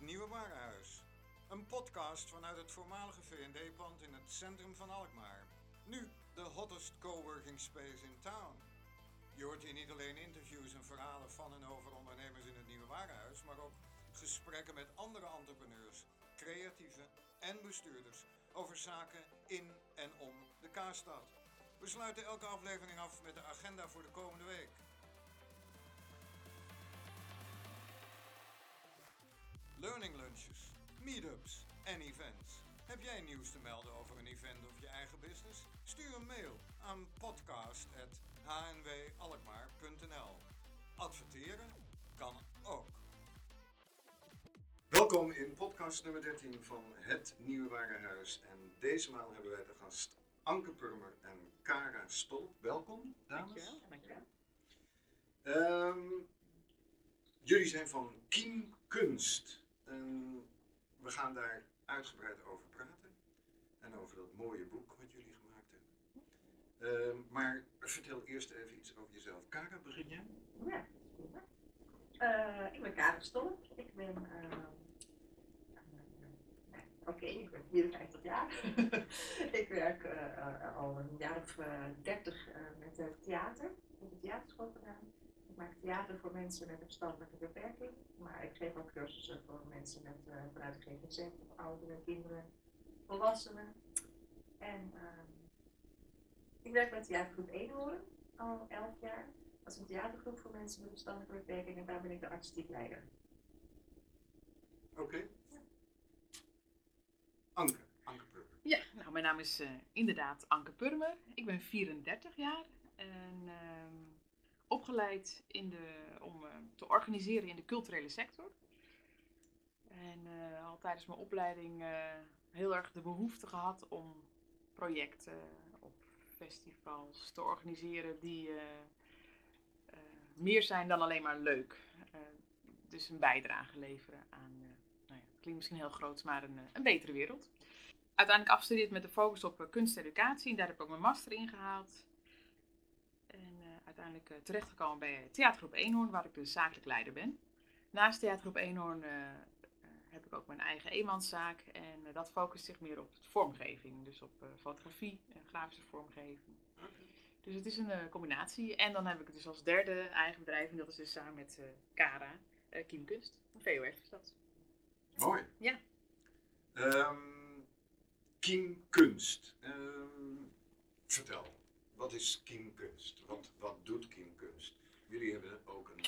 Nieuwe Warenhuis. Een podcast vanuit het voormalige V&D-pand in het centrum van Alkmaar. Nu de hottest coworking space in town. Je hoort hier niet alleen interviews en verhalen van en over ondernemers in het Nieuwe Warenhuis, maar ook gesprekken met andere entrepreneurs, creatieven en bestuurders over zaken in en om de Kaarstad. We sluiten elke aflevering af met de agenda voor de komende week. Learning lunches, meetups en events. Heb jij nieuws te melden over een event of je eigen business? Stuur een mail aan podcast.hnwalkmaar.nl Adverteren kan ook. Welkom in podcast nummer 13 van Het Nieuwe Warenhuis. En deze maal hebben wij de gast Anke Purmer en Kara Stolp. Welkom, dames. Dankjewel. Dankjewel. Ehm, jullie zijn van Kiem Kunst. En we gaan daar uitgebreid over praten. En over dat mooie boek wat jullie gemaakt hebben. Ehm, maar vertel eerst even iets over jezelf. Kara, begin jij? Ja. Eh, ik ben Karen Stolp. Ik ben. eh, eh, Oké, ik ben 54 jaar. ik werk eh, al een jaar of eh, 30 eh, met het theater. Ik heb een theaterschool gedaan. Ik maak theater voor mensen met een verstandelijke beperking. Maar ik geef ook cursussen voor mensen met, eh vanuit GGZ, of ouderen, kinderen, volwassenen. En ehm, ik werk met theatergroep Eenhoorn al 11 jaar. Dat is een theatergroep voor mensen met verstandelijke beperking en daar ben ik de artistiek leider. Oké. Anke, Anke Purmer. Ja, nou, mijn naam is eh, inderdaad Anke Purmer. Ik ben 34 jaar en ehm, opgeleid in de, om eh, te organiseren in de culturele sector. En eh, al tijdens mijn opleiding eh, heel erg de behoefte gehad om projecten op festivals te organiseren die meer zijn dan alleen maar leuk. Dus een bijdrage leveren aan, eh, nou ja, klinkt misschien heel groot, maar een, een betere wereld uiteindelijk afgestudeerd met de focus op eh, kunsteducatie. Daar heb ik ook mijn master in gehaald. Eh, uiteindelijk eh, terechtgekomen bij Theatergroep Eenhoorn, waar ik dus zakelijk leider ben. Naast Theatergroep Eenhoorn eh, eh, heb ik ook mijn eigen eenmanszaak. En eh, dat focust zich meer op vormgeving. Dus op eh, fotografie en grafische vormgeving. Dus het is een eh, combinatie. En dan heb ik dus als derde eigen bedrijf. En dat is dus samen met eh Cara, eh Kunst. Een VOF is dat. Mooi. Ja. Ehm, Kiem Kunst. Ehm, vertel, wat is Kiem Kunst? Wat, wat doet Kiem Kunst? Jullie hebben ook een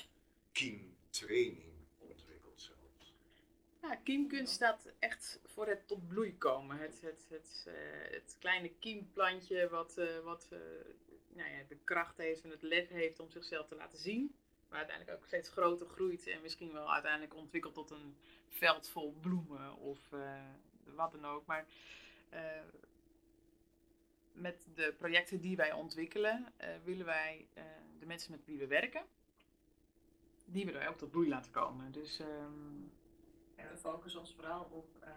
Kiem training ontwikkeld zelfs. Ja, kiemkunst staat echt voor het tot bloei komen. Het, het, het, eh, het kleine kiemplantje wat, eh, wat eh, nou ja, de kracht heeft en het lef heeft om zichzelf te laten zien. Maar uiteindelijk ook steeds groter groeit en misschien wel uiteindelijk ontwikkelt tot een veld vol bloemen of wat dan ook. Maar met de projecten die wij ontwikkelen, eh, willen wij eh, de mensen met wie we werken, die willen wij ook tot bloei laten komen. Dus ehm, En we focussen ons vooral op eh,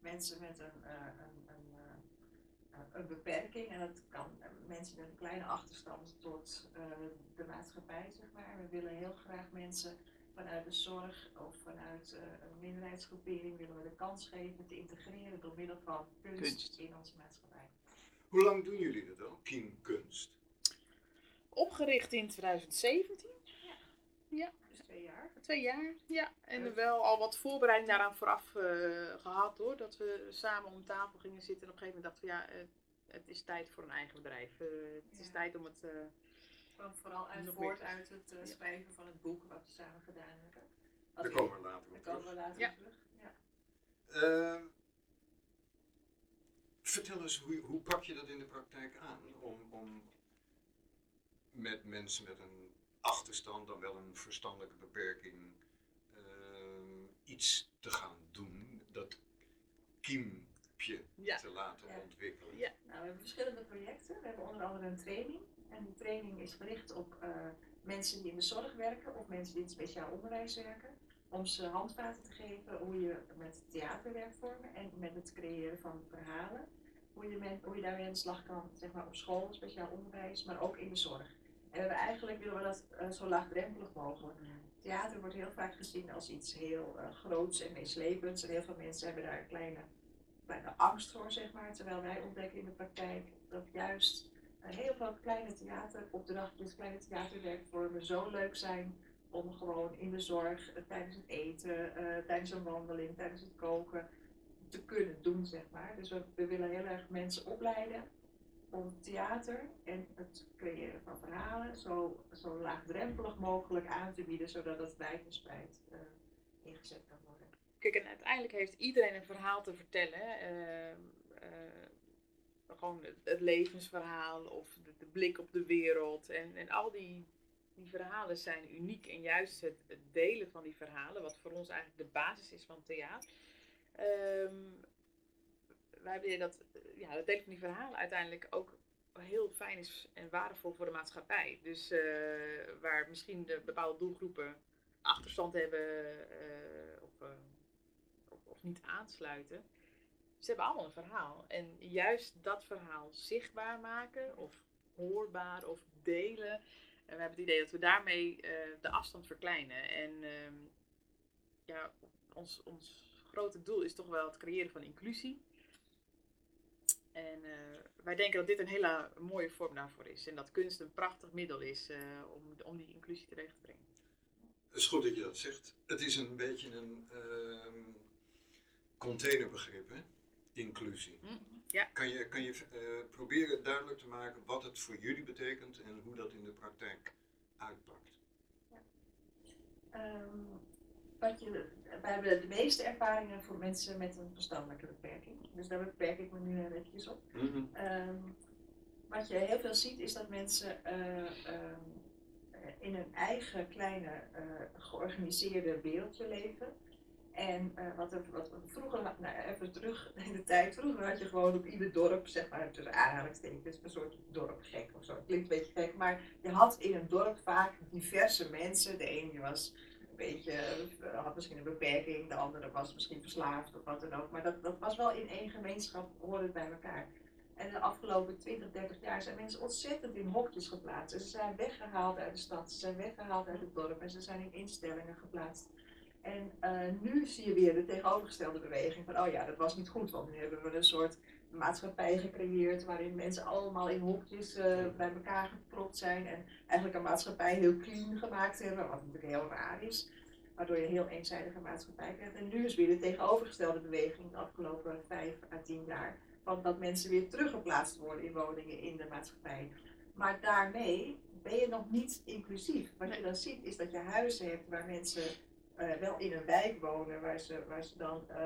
mensen met een, een, een, een beperking. En dat kan mensen met een kleine achterstand tot de maatschappij, zeg maar. We willen heel graag mensen vanuit de zorg of vanuit een minderheidsgroepering willen we de kans geven te integreren door middel van kunst, Kunst. in onze maatschappij. Hoe lang doen jullie dat al, Kiem Kunst? Opgericht in 2017, Dus twee jaar. twee jaar. Ja, en wel al wat voorbereiding daaraan vooraf eh, gehad hoor. Dat we samen om tafel gingen zitten en op een gegeven moment dachten we ja, eh, het is tijd voor een eigen bedrijf. Eh, het is Ja. tijd om het... eh, kwam vooral uit voort meer. uit het schrijven van het boek wat we samen gedaan hebben. Daar komen we later Daar op komen terug. we later Ja. op terug. Ja. Vertel eens, hoe, hoe pak je dat in de praktijk aan? Om, om met mensen met een achterstand, dan wel een verstandelijke beperking, ehm, iets te gaan doen, dat kiempje Ja. te laten Ja. ontwikkelen. Ja. Nou, we hebben verschillende projecten. We hebben onder andere een training. En die training is gericht op eh, mensen die in de zorg werken of mensen die in het speciaal onderwijs werken. Om ze handvaten te geven hoe je met theaterwerkvormen en met het creëren van verhalen, hoe je, men, hoe daarmee aan de slag kan, zeg maar op school, speciaal onderwijs, maar ook in de zorg. En we eigenlijk willen we dat eh, zo laagdrempelig mogelijk. Theater wordt heel vaak gezien als iets heel uh, groots en meeslepends. En heel veel mensen hebben daar een kleine, angst voor, zeg maar. Terwijl wij ontdekken in de praktijk dat juist uh, heel veel kleine theateropdrachtjes, kleine theaterwerkvormen zo leuk zijn om gewoon in de zorg, tijdens het eten, tijdens een wandeling, tijdens het koken te kunnen doen, zeg maar. Dus we, willen heel erg mensen opleiden om theater en het creëren van verhalen zo, zo laagdrempelig mogelijk aan te bieden, zodat het wijdverspreid uh, ingezet kan worden. Kijk, en uiteindelijk heeft iedereen een verhaal te vertellen. Uh, uh, gewoon het, levensverhaal of de, blik op de wereld. En, en al die, die verhalen zijn uniek. En juist het, delen van die verhalen, wat voor ons eigenlijk de basis is van theater. Um, wij willen dat, ja, dat delen van die verhalen uiteindelijk ook heel fijn is en waardevol voor de maatschappij. Dus uh, waar misschien de bepaalde doelgroepen achterstand hebben of, uh, of, of, niet aansluiten. Ze hebben allemaal een verhaal. En juist dat verhaal zichtbaar maken of hoorbaar of delen. En we hebben het idee dat we daarmee de afstand verkleinen. En ehm, ja, ons, ons grote doel is toch wel het creëren van inclusie. En uh, wij denken dat dit een hele mooie vorm daarvoor is. En dat kunst een prachtig middel is uh, om, om die inclusie terecht te brengen. Het is goed dat je dat zegt. Het is een beetje een uh, containerbegrip, hè? inclusie. Mm, ja. Kan je, kan je uh, proberen duidelijk te maken wat het voor jullie betekent en hoe dat in de praktijk uitpakt? Ja. Um, wat je, we hebben de meeste ervaringen voor mensen met een verstandelijke beperking. Dus daar beperk ik me nu heel eventjes op. Mm -hmm. um, wat je heel veel ziet is dat mensen uh, um, in een eigen kleine uh, georganiseerde wereldje leven. En uh, wat, er, wat vroeger, nou, even terug in de tijd, vroeger had je gewoon op ieder dorp, zeg maar tussen aanhalingstekens, een soort dorpgek of zo. Klinkt een beetje gek, maar je had in een dorp vaak diverse mensen. De ene was beetje, uh, had misschien een beperking, de andere was misschien verslaafd of wat dan ook. Maar dat, was wel in één gemeenschap, hoorde bij elkaar. En de afgelopen 20, 30 jaar zijn mensen ontzettend in hokjes geplaatst. Ze zijn weggehaald uit de stad, ze zijn weggehaald uit het dorp en ze zijn in instellingen geplaatst. En uh, nu zie je weer de tegenovergestelde beweging van, oh ja, dat was niet goed, want nu hebben we een soort maatschappij gecreëerd waarin mensen allemaal in hokjes uh, bij elkaar gepropt zijn en eigenlijk een maatschappij heel clean gemaakt hebben, wat natuurlijk heel raar is, waardoor je een heel eenzijdige maatschappij krijgt. En nu is weer de tegenovergestelde beweging de afgelopen vijf à tien jaar, van dat mensen weer teruggeplaatst worden in woningen in de maatschappij. Maar daarmee ben je nog niet inclusief. Wat je dan ziet is dat je huizen hebt waar mensen uh, wel in een wijk wonen, waar ze, waar ze dan uh,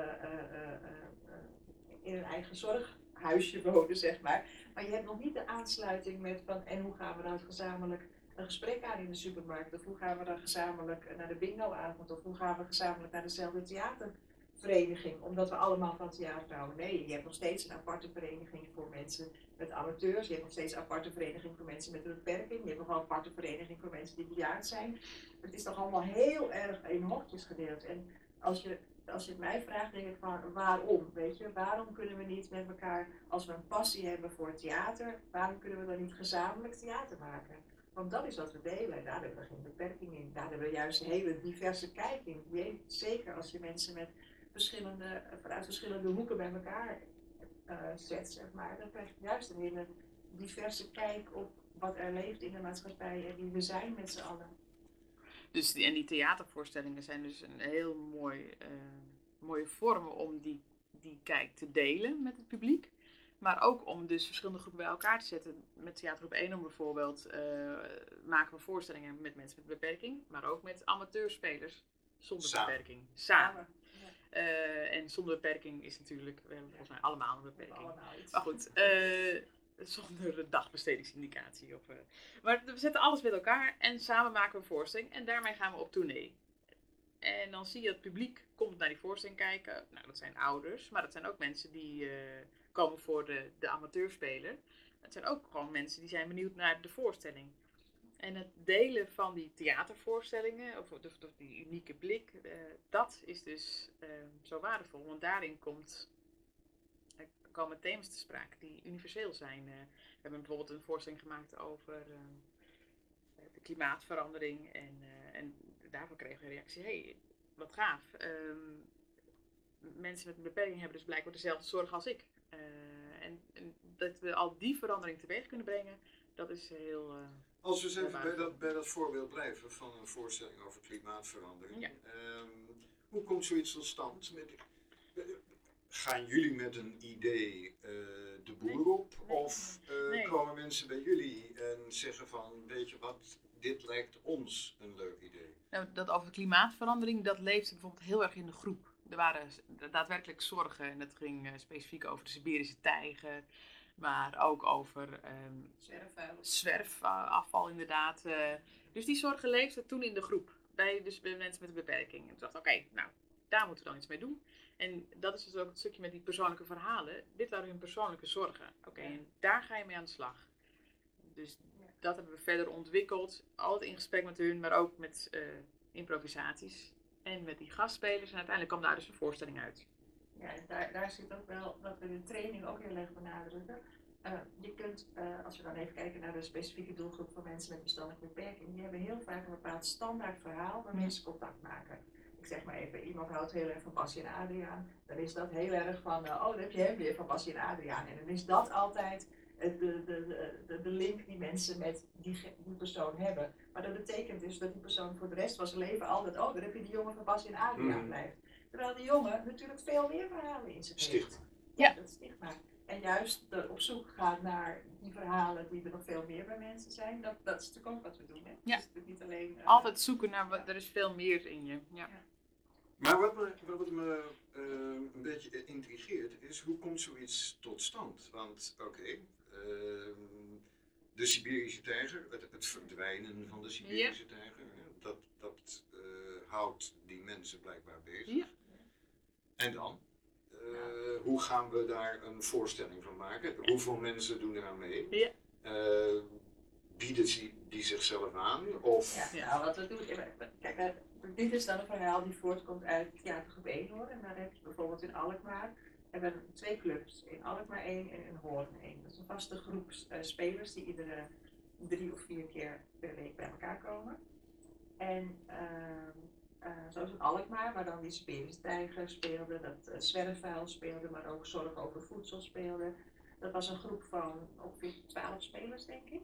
in een eigen zorghuisje wonen, zeg maar. Maar je hebt nog niet de aansluiting met van en hoe gaan we dan gezamenlijk een gesprek aan in de supermarkt? Of hoe gaan we dan gezamenlijk naar de bingoavond? Of hoe gaan we gezamenlijk naar dezelfde theatervereniging? Omdat we allemaal van theater houden. Nee, je hebt nog steeds een aparte vereniging voor mensen met amateurs. Je hebt nog steeds een aparte vereniging voor mensen met een beperking. Je hebt nog een aparte vereniging voor mensen die bejaard zijn. Het is toch allemaal heel erg in hokjes gedeeld. En als je als je het mij vraagt, denk ik van waarom? Weet je, waarom kunnen we niet met elkaar, als we een passie hebben voor theater, waarom kunnen we dan niet gezamenlijk theater maken? Want dat is wat we delen. Daar hebben we geen beperking in. Daar hebben we juist een hele diverse kijk in. Zeker als je mensen met verschillende, vanuit verschillende hoeken bij elkaar uh, zet, zeg maar. Dan krijg je juist een hele diverse kijk op wat er leeft in de maatschappij en wie we zijn met z'n allen. Dus die, en die theatervoorstellingen zijn dus een heel mooi, uh, mooie vorm om die, die kijk te delen met het publiek. Maar ook om dus verschillende groepen bij elkaar te zetten. Met theatergroep 1 om bijvoorbeeld uh, maken we voorstellingen met mensen met beperking. Maar ook met amateurspelers zonder Samen. beperking. Samen. Ja. Uh, en zonder beperking is natuurlijk, we hebben volgens mij allemaal een beperking. Allemaal maar goed, zonder dagbestedingsindicatie. Of, uh, maar we zetten alles met elkaar en samen maken we een voorstelling en daarmee gaan we op tournee. En dan zie je het publiek komt naar die voorstelling kijken. Nou, dat zijn ouders, maar dat zijn ook mensen die uh, komen voor de, de amateurspeler. Het zijn ook gewoon mensen die zijn benieuwd naar de voorstelling. En het delen van die theatervoorstellingen, of, of, die unieke blik, uh, dat is dus uh, zo waardevol. Want daarin komt komen thema's te sprake die universeel zijn. Uh, we hebben bijvoorbeeld een voorstelling gemaakt over uh, klimaatverandering. En, eh, en daarvoor kregen we een reactie, hey, wat gaaf. Ehm, mensen met een beperking hebben dus blijkbaar dezelfde zorg als ik. Eh, en, en dat we al die verandering teweeg kunnen brengen, dat is heel... eh, Als we eens even bij dat, bij dat voorbeeld blijven van een voorstelling over klimaatverandering. Ja. Ehm, hoe komt zoiets tot stand? Met, eh, gaan jullie met een idee eh, de boer Nee, op? nee, of eh, nee. komen mensen bij jullie en zeggen van, weet je wat, dit lijkt ons een leuk idee? Nou, dat over klimaatverandering, dat leefde bijvoorbeeld heel erg in de groep. Er waren daadwerkelijk zorgen en dat ging eh, specifiek over de Siberische tijger, maar ook over ehm, zwerfafval inderdaad. eh. dus die zorgen leefden toen in de groep, bij, dus bij mensen met een beperking. En toen dacht ik, oké, nou, daar moeten we dan iets mee doen. En dat is dus ook het stukje met die persoonlijke verhalen. Dit waren hun persoonlijke zorgen. Oké, en daar ga je mee aan de slag. Dus dat hebben we verder ontwikkeld. Altijd in gesprek met hun, maar ook met eh, improvisaties. En met die gastspelers. En uiteindelijk kwam daar dus een voorstelling uit. Ja, en daar, daar zit ook wel dat we de training ook heel erg benadrukken. Eh, je kunt, eh, als we dan even kijken naar de specifieke doelgroep van mensen met verstandelijke beperking, die hebben heel vaak een bepaald standaard verhaal waar mensen contact maken. Zeg maar even, iemand houdt heel erg van Basje en Adriaan, dan is dat heel erg van, eh, oh dan heb je hem weer van Basje en Adriaan. En dan is dat altijd eh, de, de, de, de, link die mensen met die, die persoon hebben. Maar dat betekent dus dat die persoon voor de rest van zijn leven altijd, oh dan heb je die jongen van Basje en Adriaan Mhm. blijft. Terwijl die jongen natuurlijk veel meer verhalen in zich heeft. Stigma. Ja, Ja. dat stigma. En juist op zoek gaan naar die verhalen die er nog veel meer bij mensen zijn, dat, dat is natuurlijk ook wat we doen. Hè? Ja. Dus het niet alleen. eh, Altijd zoeken naar, wat- er is veel meer in je. Ja. Maar wat me, wat me eh, een beetje intrigeert is, hoe komt zoiets tot stand? Want oké, ehm, de Siberische tijger, het, het verdwijnen van de Siberische tijger, dat, dat eh, houdt die mensen blijkbaar bezig. Ja. En dan? Eh, hoe gaan we daar een voorstelling van maken? Hoeveel mensen doen eraan mee? Ja. Eh, bieden ze die zichzelf aan? Of Ja, Ja. nou wat we doen, kijk, dit is dan een verhaal die voortkomt uit Theatergroep Eenhoorn. En daar heb je bijvoorbeeld in Alkmaar, hebben we twee clubs. In Alkmaar één en in Hoorn één. Dat is een vaste groep eh, spelers die iedere drie of vier keer per week bij elkaar komen. En eh, zoals in Alkmaar, waar dan die Siberische tijger speelde, dat uh, zwerfvuil speelde, maar ook zorg over voedsel speelde. Dat was een groep van ongeveer twaalf spelers, denk ik,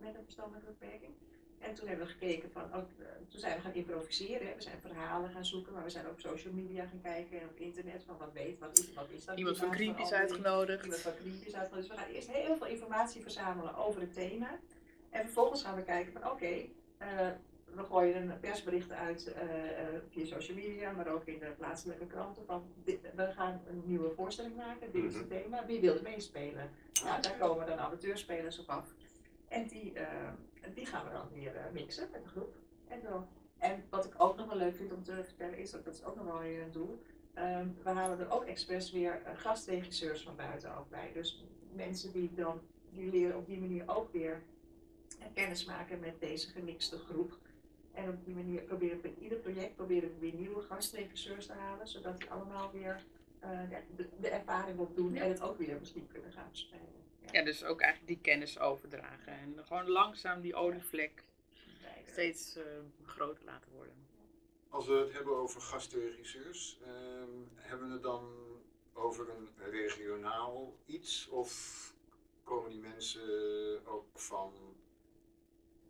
met een verstandelijke beperking. En toen hebben we gekeken van, ook, eh, toen zijn we gaan improviseren. hè. We zijn verhalen gaan zoeken, maar we zijn ook op social media gaan kijken en op internet van wat weet, wat is, wat is dat? Iemand van Greenpeace uitgenodigd. Iemand van Greenpeace uitgenodigd. Dus we gaan eerst heel veel informatie verzamelen over het thema. En vervolgens gaan we kijken van oké, eh, we gooien een persbericht uit eh, eh, via social media, maar ook in de plaatselijke kranten van dit, we gaan een nieuwe voorstelling maken, dit is het thema, wie wil er meespelen? Nou, daar komen dan amateurspelers op af. En die, eh, die gaan we dan weer eh, mixen met de groep. En, zo. en wat ik ook nog wel leuk vind om te vertellen is, dat dat is ook nog wel weer een doel, Ehm, we halen er ook expres weer eh, gastregisseurs van buiten ook bij. Dus mensen die dan, die leren op die manier ook weer eh, kennis maken met deze gemixte groep. En op die manier proberen we bij ieder project proberen we weer nieuwe gastregisseurs te halen, zodat die allemaal weer eh, de, de ervaring opdoen en het ook weer misschien kunnen gaan verspreiden. Ja, dus ook eigenlijk die kennis overdragen. En gewoon langzaam die olievlek steeds eh, groter laten worden. Als we het hebben over gastregisseurs, ehm, hebben we het dan over een regionaal iets? Of komen die mensen ook van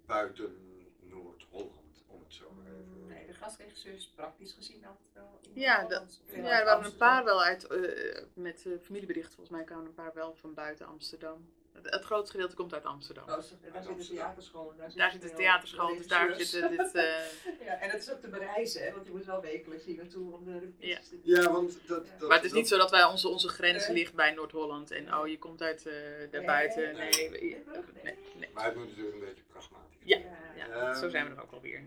buiten Noord-Holland, om het zo maar even... Gastregisseurs praktisch gezien altijd wel. in Ja, veel Ja, er waren een paar wel uit, eh, met eh, familieberichten volgens mij kwamen een paar wel van buiten Amsterdam. Het, het grootste gedeelte komt uit Amsterdam. Oh, daar zit de theaterschool. Daar, Daar zit de theaterschool, dus daar zitten dit... eh, Ja, en het is ook te bereizen, hè, want je moet wel wekelijks hier naartoe om de repetities te doen. Ja, want dat... Ja. dat maar het is dat- niet zo dat wij onze, onze grens ligt bij Noord-Holland en oh, je komt uit eh daarbuiten. Nee. Nee, Nee. nee, nee, nee. Maar het moet natuurlijk een beetje pragmatisch. Ja. Ja. Ja, zo zijn we er ook alweer.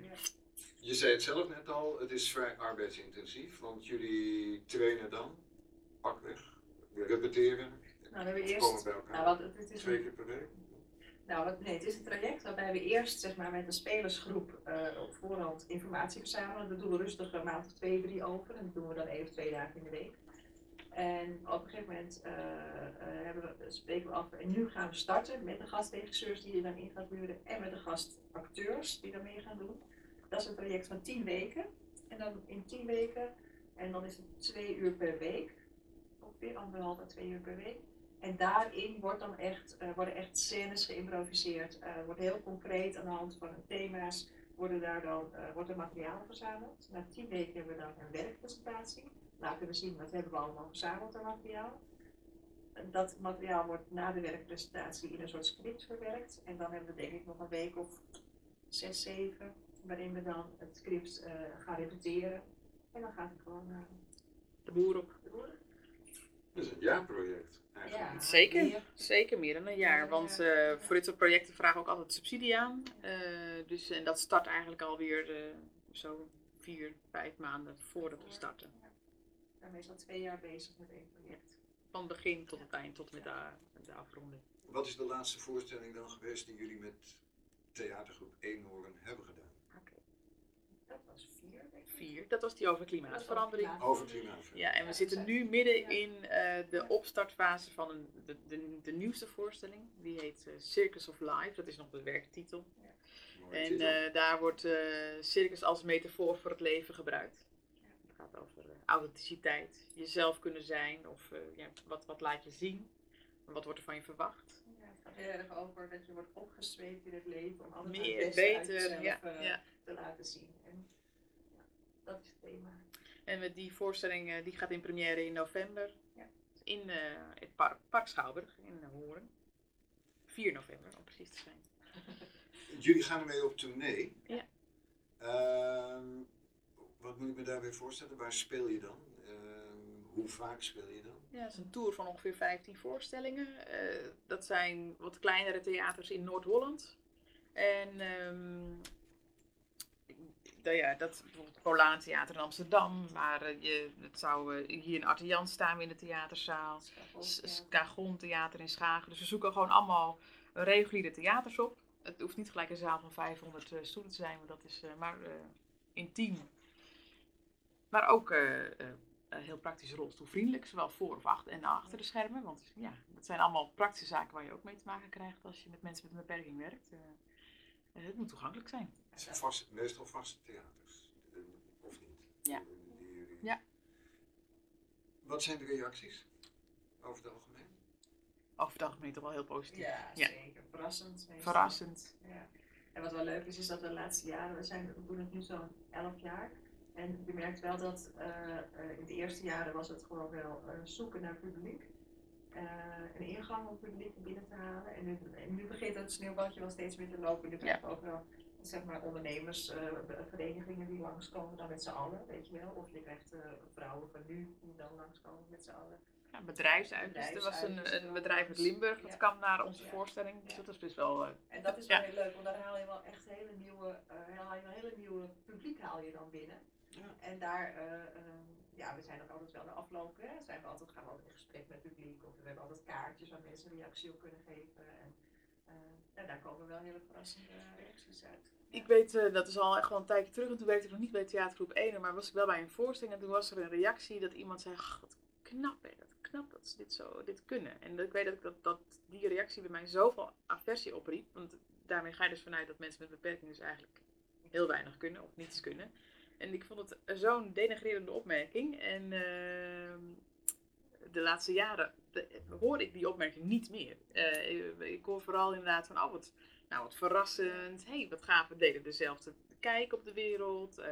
Je zei het zelf net al, het is vrij arbeidsintensief, want jullie trainen dan, pakweg, we repeteren, Nou, we eerst. komen bij elkaar Nou, wat, het, is twee keer per week. nou wat, nee, het is een traject waarbij we eerst zeg maar, met een spelersgroep eh, op voorhand informatie verzamelen. Dat doen we rustig een maand of twee, drie over. En dat doen we dan even twee dagen in de week. En op een gegeven moment eh, eh, we, spreken we af, en nu gaan we starten met de gastregisseurs die je dan in gaat huren en met de gastacteurs die dan mee gaan doen. Dat is een traject van 10 weken. En dan in 10 weken, en dan is het 2 uur per week, ongeveer anderhalf à 2 uur per week. En daarin wordt dan echt, eh, worden echt scènes geïmproviseerd, eh, wordt heel concreet aan de hand van thema's worden daar dan, eh, wordt er materiaal verzameld. Na 10 weken hebben we dan een werkpresentatie laten we zien wat hebben we allemaal verzameld aan materiaal. Dat materiaal wordt na de werkpresentatie in een soort script verwerkt. En dan hebben we denk ik nog een week of zes, zeven, waarin we dan het script uh, gaan repeteren. En dan gaat het gewoon uh, de boer op. De boer. Dat is een jaarproject. Ja, zeker, meer. zeker meer dan een jaar. Want uh, voor dit soort projecten vragen we ook altijd subsidie aan. dus, en dat start eigenlijk alweer zo vier, vijf maanden voordat we starten ben meestal twee jaar bezig met één project. Van begin tot het eind, tot met de, de afronding. Wat is de laatste voorstelling dan geweest die jullie met theatergroep Eenhoorn hebben gedaan? Dat was vier, denk ik. Vier, dat was die over klimaatverandering. Over klimaatverandering. Ja, en we zitten nu midden in uh, de opstartfase van een, de, de, de nieuwste voorstelling. Die heet uh, Circus of Life, dat is nog de werktitel. Ja. En uh, daar wordt circus als metafoor voor het leven gebruikt. Het gaat over authenticiteit, jezelf kunnen zijn of uh, ja, wat, wat laat je zien, wat wordt er van je verwacht. Het heel erg over dat je wordt opgezweept in het leven om altijd Meer, het beter, jezelf, ja, uh, ja. te laten zien. En, ja, dat is het thema. En met die voorstelling uh, die gaat in première in november ja. in het park, park Schouwburg in Horen. 4 november om precies te zijn. Jullie gaan ermee op tournee. Ja. Ehm, wat moet ik me daarbij voorstellen? Waar speel je dan? Uh, hoe vaak speel je dan? Ja, het is een tour van ongeveer 15 voorstellingen. Uh, dat zijn wat kleinere theaters in Noord-Holland. En um, ja, dat bijvoorbeeld Polaan Theater in Amsterdam, maar uh, je, het zou hier in Artian staan in de theaterzaal. Skagon Theater in Schagen. Dus we zoeken gewoon allemaal reguliere theaters op. Het hoeft niet gelijk een zaal van 500 stoelen te zijn, maar dat is maar intiem maar ook heel praktisch rolstoelvriendelijk, zowel voor of achter en achter de schermen. Want ja, dat zijn allemaal praktische zaken waar je ook mee te maken krijgt als je met mensen met een beperking werkt. Uh, het moet toegankelijk zijn. Het zijn vast, meestal vaste theaters, of niet? Ja. Die, ja. Wat zijn de reacties over het algemeen? Over het algemeen toch wel heel positief. Ja, ja. zeker. Verrassend. Meestal. Verrassend. Ja. En wat wel leuk is, is dat de laatste jaren, we, zijn, we doen het nu zo'n 11 jaar. En je merkt wel dat uh, uh, in de eerste jaren was het gewoon wel uh, zoeken naar publiek. een ingang om publiek binnen te halen. En nu, en nu begint het sneeuwbadje wel steeds meer te lopen. Je krijgt ook wel zeg maar, ondernemersverenigingen die langskomen dan met z'n allen, weet je wel. Of je krijgt vrouwen van nu die dan langskomen met z'n allen. Ja, bedrijfsuitjes. Dus er was een, een bedrijf uit Limburg, dat ja. kwam naar onze ja. voorstelling. Dus Ja. dat is best wel... Uh, En dat is wel heel leuk, want daar haal je wel echt hele nieuwe, uh, haal je wel hele nieuwe publiek haal je dan binnen. Ja. En daar, uh, um, ja, we zijn ook altijd wel de afloop, hè, zijn we altijd, gaan we altijd in gesprek met het publiek. Of we hebben altijd kaartjes waar mensen reactie op kunnen geven. En ja, daar komen wel hele verrassende reacties uit. Ik weet, uh, dat is al echt wel een tijdje terug. En toen werkte ik nog niet bij theatergroep 1, maar was ik wel bij een voorstelling. En toen was er een reactie dat iemand zei, wat knap hè, dat knap dat ze dit zo dit kunnen. En ik weet dat, dat, dat die reactie bij mij zoveel aversie opriep. Want daarmee ga je dus vanuit dat mensen met beperkingen dus eigenlijk heel weinig kunnen of niets kunnen. En ik vond het zo'n denigrerende opmerking. En uh, de laatste jaren de, hoor ik die opmerking niet meer. Uh, ik hoor vooral inderdaad van, oh wat, nou, wat verrassend. hey, wat gaaf, we delen dezelfde kijk op de wereld. Uh,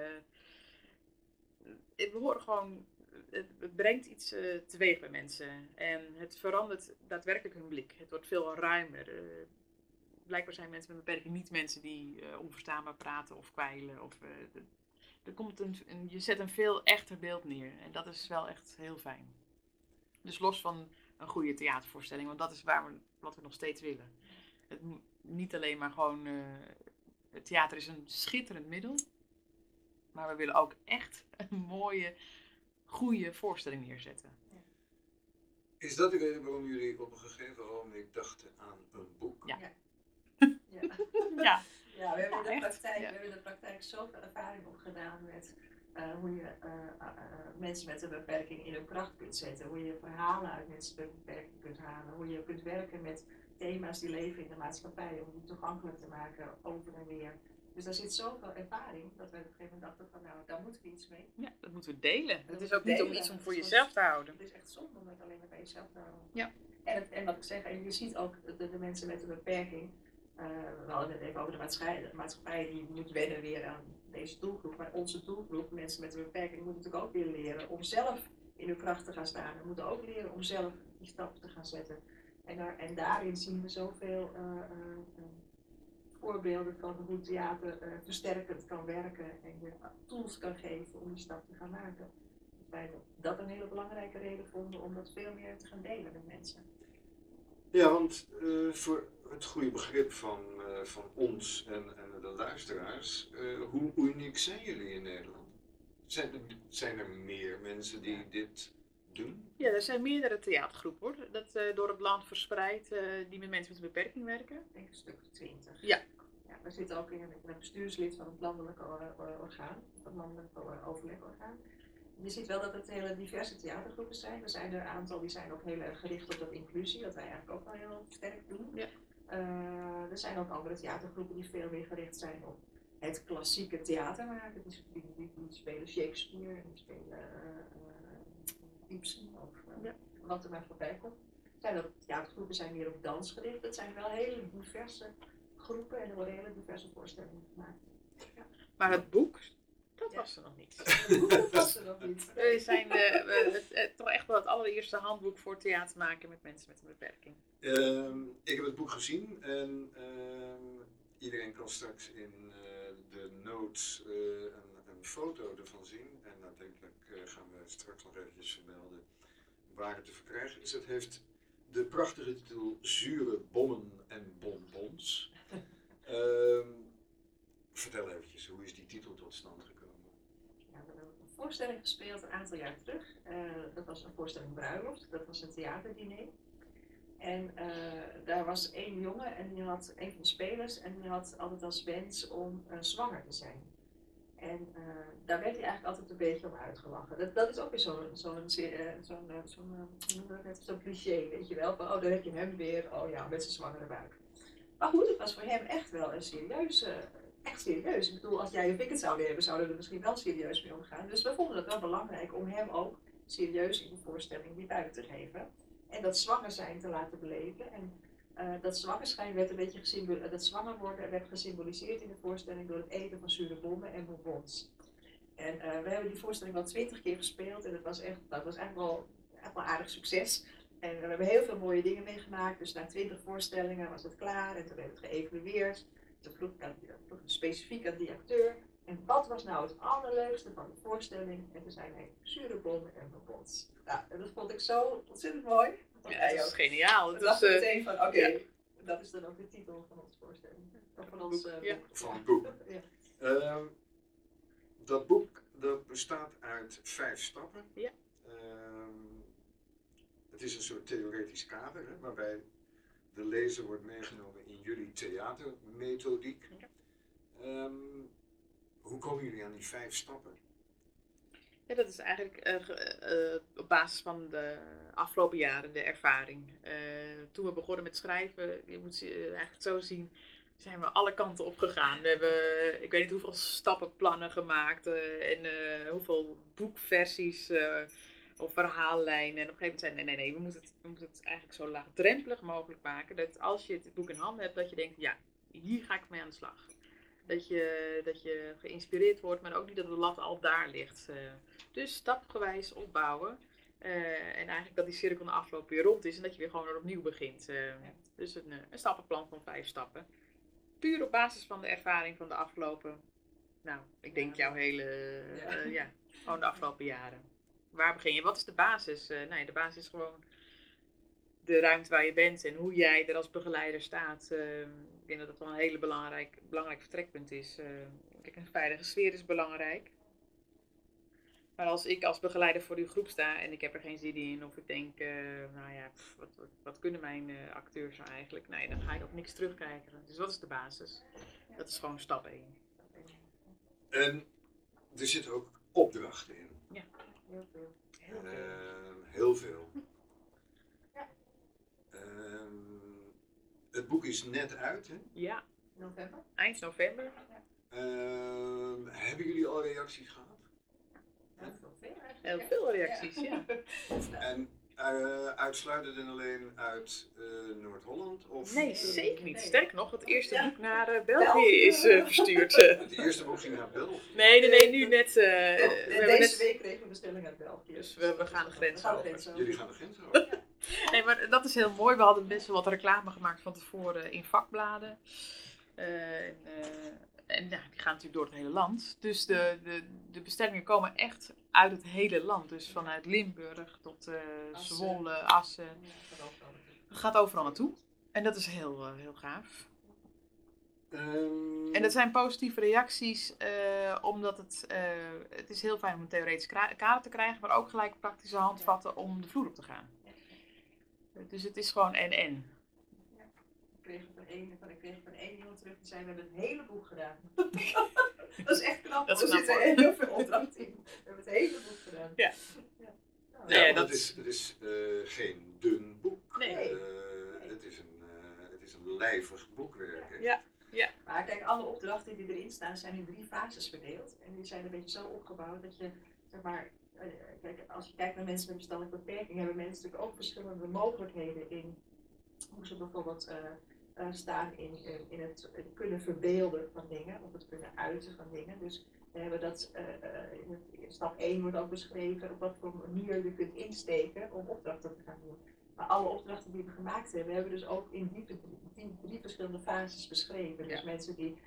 we horen gewoon het, brengt iets teweeg bij mensen. En het verandert daadwerkelijk hun blik. Het wordt veel ruimer. Blijkbaar zijn mensen met beperking niet mensen die onverstaanbaar praten of kwijlen. Of, er komt een, een, je zet een veel echter beeld neer. En dat is wel echt heel fijn. Dus los van een goede theatervoorstelling, want dat is waar we, wat we nog steeds willen. Het, niet alleen maar gewoon. het theater is een schitterend middel. Maar we willen ook echt een mooie goede voorstelling neerzetten. Is dat de reden waarom jullie op een gegeven moment dachten aan een boek? Ja. Ja. ja. ja, we hebben, Ja, in de praktijk, Ja. we hebben in de praktijk zoveel ervaring opgedaan met eh, hoe je eh, eh, mensen met een beperking in hun kracht kunt zetten, hoe je verhalen uit mensen met een beperking kunt halen, hoe je kunt werken met thema's die leven in de maatschappij, om die toegankelijk te maken over en weer. Dus daar zit zoveel ervaring dat we op een gegeven moment dachten van nou, daar moeten we iets mee. Ja, dat moeten we delen. Het Dat is ook niet om iets om voor jezelf te houden. Het is echt zonde om het alleen maar bij jezelf te houden. Ja. En, het- en wat ik zeg, en je ziet ook de, de mensen met een beperking. Eh, we hadden het even over de maatschappij, die moet wennen weer aan deze doelgroep. Maar onze doelgroep, mensen met een beperking, moeten natuurlijk ook weer leren om zelf in hun kracht te gaan staan. We moeten ook leren om zelf die stap te gaan zetten. En, daar, en daarin zien we zoveel eh, eh, voorbeelden van hoe theater versterkend kan werken en je tools kan geven om die stap te gaan maken. Wij dat- een hele belangrijke reden vonden om dat veel meer te gaan delen met mensen. Ja, want voor het goede begrip van, eh, van ons en, en de luisteraars, eh, hoe uniek zijn jullie in Nederland? Zijn er, zijn er meer mensen die dit doen? Ja, er zijn meerdere theatergroepen hoor. Dat eh, door het land verspreid eh, die met mensen met een beperking werken. Ik denk een stuk of twintig. Ja. ja. We zitten ook in, ik ben bestuurslid van het landelijk eh, orgaan, het landelijk overlegorgaan. Je ziet wel dat het hele diverse theatergroepen zijn. Er zijn er een aantal die zijn ook heel erg gericht op dat inclusie, dat wij eigenlijk ook wel heel sterk doen. Ja. Eh, er zijn ook andere theatergroepen die veel meer gericht zijn op het klassieke theater maken. Die, die, die, die spelen Shakespeare, die spelen uh, Ibsen of eh, Ja. wat er maar voorbij komt. Zijn er theatergroepen zijn meer op dans gericht. Het zijn wel hele diverse groepen en er worden hele diverse voorstellingen gemaakt. Maar het boek, dat Ja. was er nog niet. Dat was er nog niet. We zijn we- het, het- toch echt wel het allereerste handboek voor theater maken met mensen met een beperking. Ehm, ik heb het boek gezien en ehm, iedereen kan straks in eh, de notes eh, een, een foto ervan zien. En uiteindelijk eh, gaan we straks nog eventjes vermelden waar het te verkrijgen is. Het heeft de prachtige titel Zure bommen en bonbons. Ehm, vertel eventjes, hoe is die titel tot stand gekomen? Ja, we hebben een voorstelling gespeeld een aantal jaar terug. Eh, dat was een voorstelling Bruiloft. Dat was een theaterdiner. En eh, daar was één jongen en die had, een van de spelers, en die had altijd als wens om eh, zwanger te zijn. En daar werd hij eigenlijk altijd een beetje om uitgelachen. Dat, dat is ook weer zo'n zo'n zo'n zo'n cliché, weet je wel. Van, oh, daar heb je hem weer, oh ja, met zijn zwangere buik. Maar goed, het was voor hem echt wel een serieuze, echt serieus. Ik bedoel, als jij of ik het zouden hebben, zouden we er misschien wel serieus mee omgaan. Dus we vonden het wel belangrijk om hem ook serieus in de voorstelling die buik te geven. En dat zwanger zijn te laten beleven. En eh, dat zwangerschijn werd een beetje gesymboliseerd, dat zwanger worden werd gesymboliseerd in de voorstelling door het eten van zure bommen en bonbons. En eh, we hebben die voorstelling wel twintig keer gespeeld en het was echt, dat was echt wel, echt wel aardig succes. En we hebben heel veel mooie dingen meegemaakt. Dus na twintig voorstellingen was het klaar en toen werd het geëvalueerd. Toen vroeg ik, ik specifiek aan die acteur. En wat was nou het allerleukste van de voorstelling? En toen zei hij, zure bommen en bonbons. Nou, en dat vond ik zo ontzettend mooi. Ja, dat is geniaal. Is, dachten eh, meteen van, oké, ja. dat is dan ook de titel van onze voorstelling. Of van ons eh, Ja. boek. Van het boek. Ja. Ehm, dat boek dat bestaat uit vijf stappen. Ja. Ehm, het is een soort theoretisch kader hè, waarbij de lezer wordt meegenomen in jullie theatermethodiek. Ehm, hoe komen jullie aan die vijf stappen? Ja, dat is eigenlijk eh, eh, op basis van de afgelopen jaren, de ervaring. Eh, toen we begonnen met schrijven, je moet eh, eigenlijk zo zien, zijn we alle kanten op gegaan. We hebben, ik weet niet hoeveel stappenplannen gemaakt en hoeveel boekversies of verhaallijnen. En op een gegeven moment zei nee, nee, nee, we moeten, het, we moeten het eigenlijk zo laagdrempelig mogelijk maken. Dat als je het boek in handen hebt, dat je denkt, ja, hier ga ik mee aan de slag. Dat je, dat je geïnspireerd wordt, maar ook niet dat de lat al daar ligt. eh. Dus stapgewijs opbouwen. Eh, en eigenlijk dat die cirkel na afloop weer rond is en dat je weer gewoon weer opnieuw begint. eh. Dus een, een stappenplan van vijf stappen. Puur op basis van de ervaring van de afgelopen, nou, ik denk jouw hele, Ja. ja, gewoon de afgelopen jaren. Waar begin je? Wat is de basis? Eh nee, de basis is gewoon de ruimte waar je bent en hoe jij er als begeleider staat. Eh, ik denk dat dat wel een hele belangrijk, belangrijk vertrekpunt is. Eh, kijk, een veilige sfeer is belangrijk. Maar als ik als begeleider voor die groep sta en ik heb er geen zin in, of ik denk, nou ja, pff, wat, wat, wat kunnen mijn acteurs nou eigenlijk? Nee, dan ga ik ook niks terugkrijgen. Dus wat is de basis? Dat is gewoon stap 1. En er zit ook opdrachten in. Heel veel. Heel veel. Ehm, heel veel. Ja. Ehm, het boek is net uit. Hè? Ja, November? eind november. Ehm, hebben jullie al reacties gehad? Heel veel, veel eigenlijk, Heel veel reacties, ja. En eh, uitsluitend en alleen uit eh, Noord-Holland? Of, Nee, zeker niet. Nee. Sterker nog, het eerste Ja. boek naar eh, België België. is eh, verstuurd. Het eerste boek ging naar België. nee, nee, nee, nu net. eh, we deze net week kregen we een bestelling uit België. Dus we- we gaan de grens over. Jullie gaan de grens over. Nee, maar dat is heel mooi. We hadden best wel wat reclame gemaakt van tevoren in vakbladen. Eh, en eh, en ja, die gaan natuurlijk door het hele land. Dus de, de, de bestellingen komen echt uit het hele land. Dus vanuit Limburg tot eh, Assen. Zwolle, Assen. Ja. Het gaat overal naartoe. En dat is heel, eh, heel gaaf. Ehm, En dat zijn positieve reacties, eh, omdat het, het is heel fijn om een theoretisch kader te krijgen, maar ook gelijk praktische handvatten om de vloer op te gaan. Dus het is gewoon en-en. Ik kreeg van één, van, ik kreeg van één iemand terug die zei, we hebben het hele boek gedaan. dat is echt knap. Dat is er zitten heel veel opdrachten in. We hebben het hele boek gedaan. Ja. ja. Nou, Nee, ja, ja, want dat- het is, het is eh, geen dun boek. Nee. Eh, het, is een, eh, het is een lijvig boekwerk. echt. Ja. Maar kijk, alle opdrachten die erin staan zijn in drie fases verdeeld. En die zijn een beetje zo opgebouwd dat je, zeg maar, kijk, als je kijkt naar mensen met verstandelijke beperking, hebben mensen natuurlijk ook verschillende mogelijkheden in hoe ze bijvoorbeeld eh, eh, staan in, in, in het kunnen verbeelden van dingen, of het kunnen uiten van dingen. Dus we hebben dat, eh, eh, in, het- in stap 1 wordt ook beschreven op wat voor manier je kunt insteken om opdrachten te gaan doen. Maar alle opdrachten die we gemaakt hebben, hebben we dus ook in die, die drie verschillende fases beschreven. Dus Ja. mensen die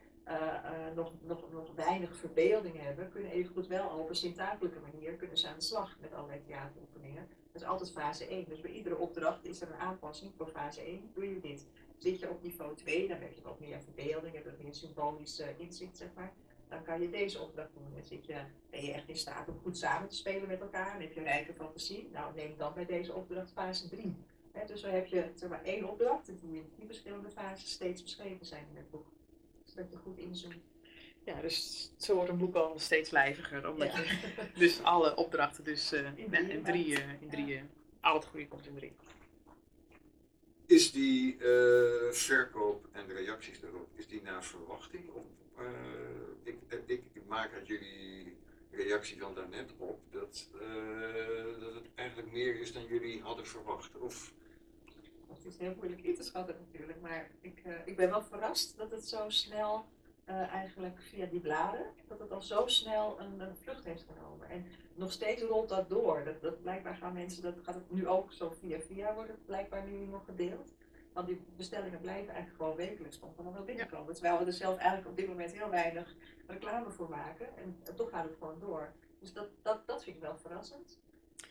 nog, nog, nog weinig verbeelding hebben, kunnen evengoed wel op een zintuigelijke manier kunnen ze aan de slag met allerlei theateroefeningen. Dat is altijd fase 1. Dus bij iedere opdracht is er een aanpassing voor fase 1. Doe je dit. Zit je op niveau 2, dan heb je wat meer verbeelding, heb je meer symbolisch inzicht, zeg maar. Dan kan je deze opdracht doen. Dan zit je, ben je echt in staat om goed samen te spelen met elkaar. En heb je rijke fantasie. Nou, neem dan bij deze opdracht fase 3. Hè, dus zo heb je zeg maar, één opdracht die in die verschillende fases steeds beschreven zijn in het boek. Zodat je goed inzoomt. Ja, dus zo wordt een boek al steeds lijviger. Omdat Ja. je dus alle opdrachten dus, eh, In drie in drie, eh, in drie eh, al het goede komt in drie. Is die eh, verkoop en de reacties daarop, is die naar verwachting? Of, eh, ik, ik, ik maak uit jullie reactie van daarnet op dat, eh, dat het eigenlijk meer is dan jullie hadden verwacht. Of, Het is heel moeilijk in te schatten natuurlijk, maar ik, ik ben wel verrast dat het zo snel, eh, eigenlijk via die bladen, dat het al zo snel een, een vlucht heeft genomen. En nog steeds rolt dat door. Dat, dat blijkbaar gaan mensen, dat gaat het nu ook zo via via worden blijkbaar nu nog gedeeld. Want die bestellingen blijven eigenlijk gewoon wekelijks dan wel binnenkomen. Terwijl we er zelf eigenlijk op dit moment heel weinig reclame voor maken. En, en toch gaat het gewoon door. Dus dat, dat, dat vind ik wel verrassend.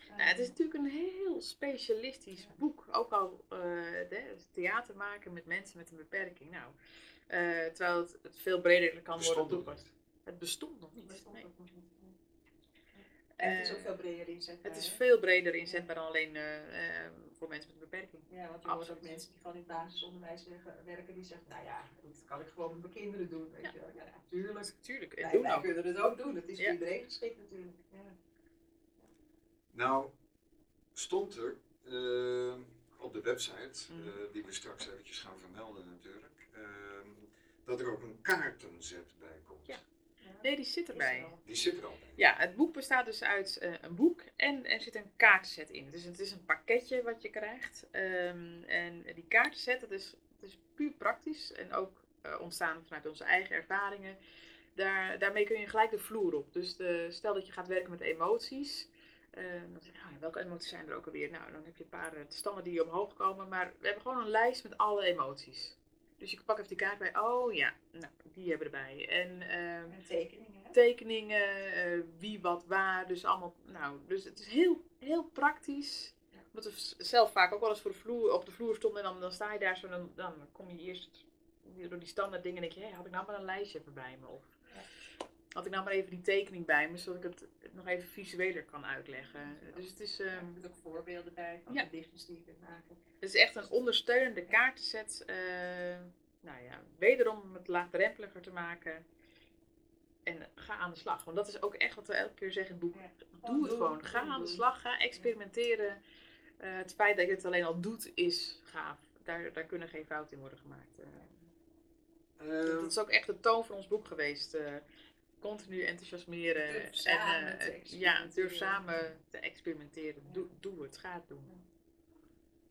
Nou, het is natuurlijk een heel specialistisch boek. Ook al de, theater maken met mensen met een beperking. Nou, eh, terwijl het, het veel breder kan Bestond worden nog toegepast. Het bestond nog niet. Nee. ook nog niet. En het is ook Eh, veel breder inzetbaar. Het is hè? veel breder inzetbaar dan alleen eh, eh, voor mensen met een beperking. Ja, want je hoort ook Absoluut. mensen die van in het basisonderwijs werken, die zeggen, nou ja, dat kan ik gewoon met mijn kinderen doen. Weet Ja. je wel. Ja, natuurlijk. Tuurlijk, en Wij, doen wij ook. kunnen het ook doen. Het is Ja. voor iedereen geschikt natuurlijk. Ja. nou, stond er eh, op de website, Mhm. eh, die we straks eventjes gaan vermelden natuurlijk, dat er ook een kaartenzet bij komt. Ja. Nee, die zit er erbij. Die zit er al bij. Ja, het boek bestaat dus uit eh, een boek en er zit een kaartenset in. Dus het is een pakketje wat je krijgt. Ehm, en die kaartenset, dat is, dat is puur praktisch en ook eh, ontstaan vanuit onze eigen ervaringen. Daar, daarmee kun je gelijk de vloer op. Dus de, stel dat je gaat werken met emoties. eh, dan zeg je, nou, welke emoties zijn er ook alweer? Nou, dan heb je een paar eh, standen die omhoog komen. Maar we hebben gewoon een lijst met alle emoties. Dus je pakt even die kaart bij. Oh ja, nou, die hebben we erbij. En ehm, En tekeningen. tekeningen, eh, wie, wat, waar. Dus allemaal, nou, dus het is heel, heel praktisch. Ja. Omdat we zelf vaak ook wel eens voor de vloer, op de vloer stonden en dan, dan sta je daar zo dan, dan kom je eerst door die standaard dingen en denk je, hé, had ik nou maar een lijstje even bij me? Of. Had ik nou maar even die tekening bij me, zodat ik het nog even visueler kan uitleggen. Dus het is, zitten ook voorbeelden bij van Ja. gedichtjes die je kunt maken. het is echt een ondersteunende kaartenset. eh nou ja, wederom om het laagdrempeliger te maken. En ga aan de slag. Want dat is ook echt wat we elke keer zeggen in het boek. Ja. Doe het gewoon. Ga aan de slag. Ga experimenteren. Eh, het feit dat je het alleen al doet is gaaf. Daar, daar kunnen geen fouten in worden gemaakt. Ehm, dat is ook echt de toon van ons boek geweest. eh, continu enthousiasmeren. Durf en samen eh, te het- ja, durf samen te experimenteren. Doe, doe het. Ga het doen.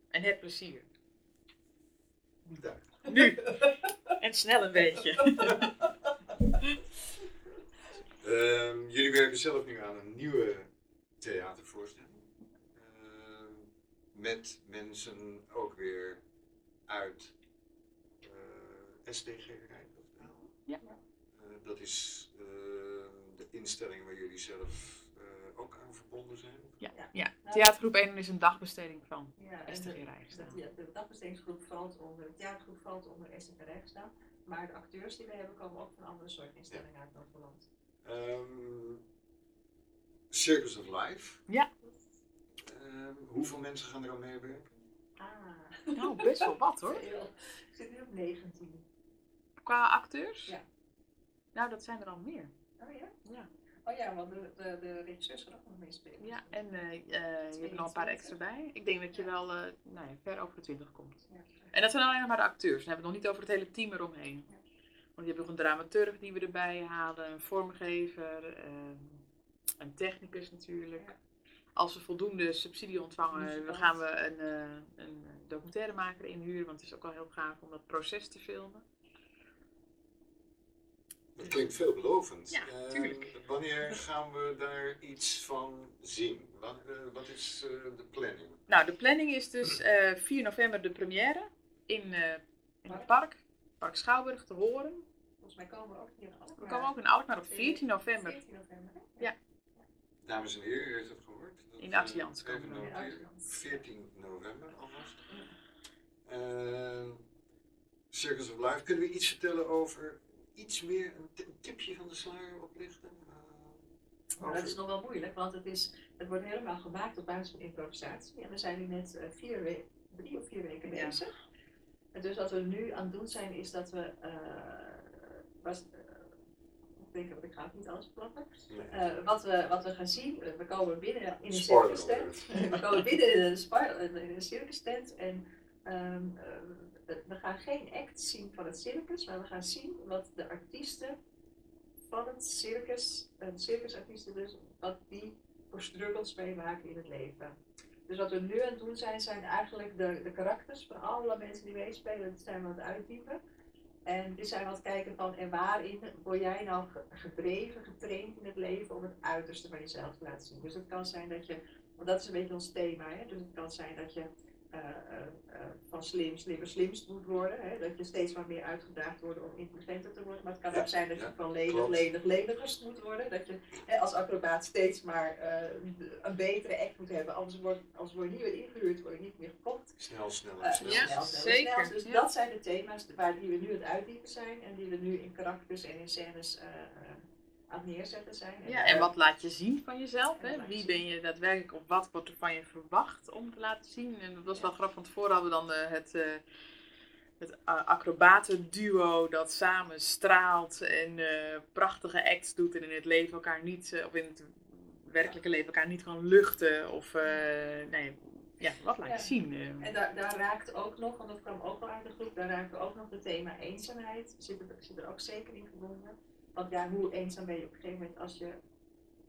En heb plezier. daar. Nu. en snel een beetje. Ehm, jullie werken zelf nu aan een nieuwe theatervoorstelling. Ehm, met mensen ook weer uit eh STG Rijnland. Ja. Eh, dat is eh, de instelling waar jullie zelf eh, ook aan verbonden zijn. Ja, Ja. ja. Nou, Theatergroep 1 is een dagbesteding van Ja, en STG de, Rijksdaal. de, de dagbestedingsgroep valt onder, de theatergroep valt onder STG Rijksdaal. Maar de acteurs die we hebben komen ook van andere soorten instellingen uit Noord-Holland. Ehm, Circus of Life. Ja. Ehm, hoeveel mensen gaan er aan meewerken? Ah, Nou, best wel wat hoor. Ik zit nu op 19. Qua acteurs? Ja. Nou, dat zijn er al meer. Oh ja? Ja. Oh ja, want de, de, de regisseurs gaan ook nog meespelen. Ja, en eh, eh, je hebt er nog een paar extra bij. Ik denk dat je wel eh, nou ja, ver over de 20 komt. Ja. En dat zijn alleen nog maar de acteurs. Dan hebben we het nog niet over het hele team eromheen. Ja. Want je hebt nog een dramaturg die we erbij halen, een vormgever, een technicus natuurlijk. Als we voldoende subsidie ontvangen, dan gaan we een, een documentairemaker inhuren. Want het is ook wel heel gaaf om dat proces te filmen. Dat klinkt veelbelovend. Ja, Ehm, tuurlijk. wanneer gaan we daar iets van zien? Wat, eh, wat is eh, de planning? Nou, de planning is dus eh 4 november de première in, eh, in het park, Park Schouwburg te horen. Volgens mij komen we ook hier in Alkmaar. We komen ook in Alkmaar op 14 november. 14 november. hè? Ja. Dames en heren, u heeft het gehoord. Dat, In de Actians eh, even. Actians. 14 november alvast. Ehm, Circus of Life. Kunnen we iets vertellen over iets meer, een, tipje van de sluier oplichten? Eh, Maar dat is nog wel moeilijk, want het, is, het wordt helemaal gemaakt op basis van improvisatie. En we zijn nu net eh, vier we- drie of vier weken Ja. bezig. En dus wat we nu aan het doen zijn, is dat we. eh, was, ik denk dat ik ga ook niet alles verklappen. nee. Wat, we, wat we gaan zien, we komen binnen in een circus tent. we komen binnen in een, in een circus tent en eh, we gaan geen act zien van het circus, maar we gaan zien wat de artiesten van het circus, circusartiesten dus, wat die voor struggles meemaken in het leven. Dus wat we nu aan het doen zijn, zijn eigenlijk de, de karakters van alle mensen die meespelen, dat zijn we aan het uitdiepen. En die zijn we aan het kijken van, en waarin word jij nou ge- gedreven, getraind in het leven om het uiterste van jezelf te laten zien. Dus het kan zijn dat je, want dat is een beetje ons thema, hè? dus het kan zijn dat je van slim, slimmer, slimst moet worden. Hè? Dat je steeds maar meer uitgedaagd wordt om intelligenter te worden. Maar het kan Ja, ook zijn dat je van lenig, klopt. lenig, lenigst moet worden. Dat je hè, als acrobaat steeds maar eh, een betere act moet hebben. Anders word, anders word je niet meer ingehuurd, word je niet meer gekocht. Snel, snel, Eh, snel. Ja, snel, snel, zeker, snel. Dus ja. dat zijn de thema's waar die we nu aan het uitdiepen zijn. En die we nu in karakters en in scènes eh, eh, aan het neerzetten zijn. Ja, en wat laat je zien van jezelf? En Hè? Wie ben je daadwerkelijk of wat wordt er van je verwacht om te laten zien? En dat was wel grappig, want tevoren hadden we dan eh, het, eh het acrobatenduo dat samen straalt en eh, prachtige acts doet en in het leven elkaar niet, of in het werkelijke leven elkaar niet kan luchten. Of eh, nee, ja, wat laat Ja. je zien? En daar, daar raakt ook nog, want dat kwam ook wel uit de groep, daar raakt ook nog het thema eenzaamheid. Zit er, zit er ook zeker in verbonden. Want ja, hoe eenzaam ben je op een gegeven moment als je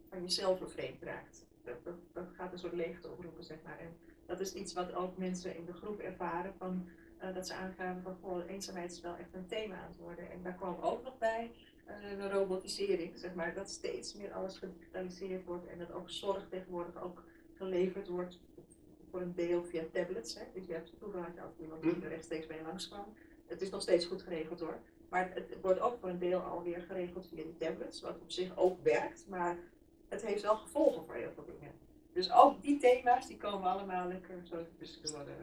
van jezelf vervreemd raakt? Dat, dat, dat gaat een soort leegte oproepen, zeg maar. En dat is iets wat ook mensen in de groep ervaren, van, eh, dat ze aangaven van, goh, eenzaamheid is wel echt een thema aan het worden. En daar kwam ook nog bij eh, de robotisering, zeg maar, dat steeds meer alles gedigitaliseerd wordt en dat ook zorg tegenwoordig ook geleverd wordt voor een deel via tablets. Hè. Dus je hebt vroeger had je altijd iemand die er rechtstreeks bij je langskwam. Het is nog steeds goed geregeld hoor. Maar het, wordt ook voor een deel alweer geregeld via die tablets, wat op zich ook werkt, maar het heeft wel gevolgen voor heel veel dingen. Dus ook die thema's die komen allemaal lekker zo tussendoor. eh.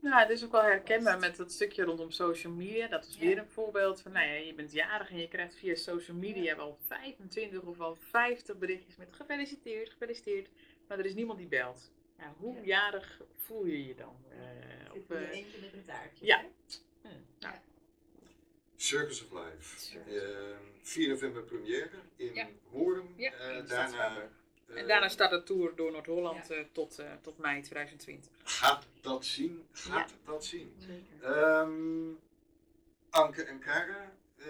Ja, het is ook wel herkenbaar met dat stukje rondom social media. Dat is Ja. weer een voorbeeld van, nou ja, je bent jarig en je krijgt via social media wel 25 of wel 50 berichtjes met gefeliciteerd, gefeliciteerd. Maar er is niemand die belt. Ja, hoe Ja. jarig voel je je dan? Zit of, er eh, eentje met een taartje. ja. hè? Circus of Life. Circus. Eh, 4 november première in Ja. Hoorn. Ja, Eh, in daarna, eh, En daarna start de tour door Noord-Holland tot, eh, tot mei 2020. Gaat dat zien? Gaat dat zien? Ehm, Anke en Kara, eh,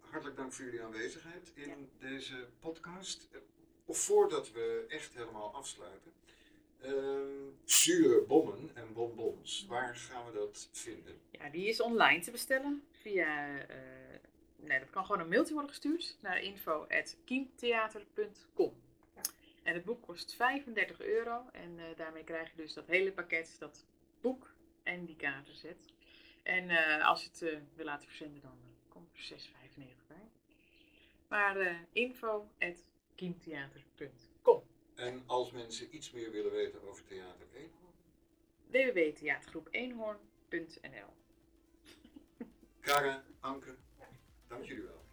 hartelijk dank voor jullie aanwezigheid in deze podcast. Of voordat we echt helemaal afsluiten. ehm zure bommen en bonbons, waar gaan we dat vinden? Ja, die is online te bestellen via. eh, nee, dat kan gewoon een mailtje worden gestuurd naar info.kiemtheater.com. En het boek kost 35 euro en eh, daarmee krijg je dus dat hele pakket, dat boek en die kaartenzet. En eh, als je het eh, wil laten verzenden, dan komt er 6,95 bij. Maar eh info.kiemtheater.com En als mensen iets meer willen weten over Theater 1, www.theatergroepeenhoorn.nl Kara, Anke, dank jullie wel.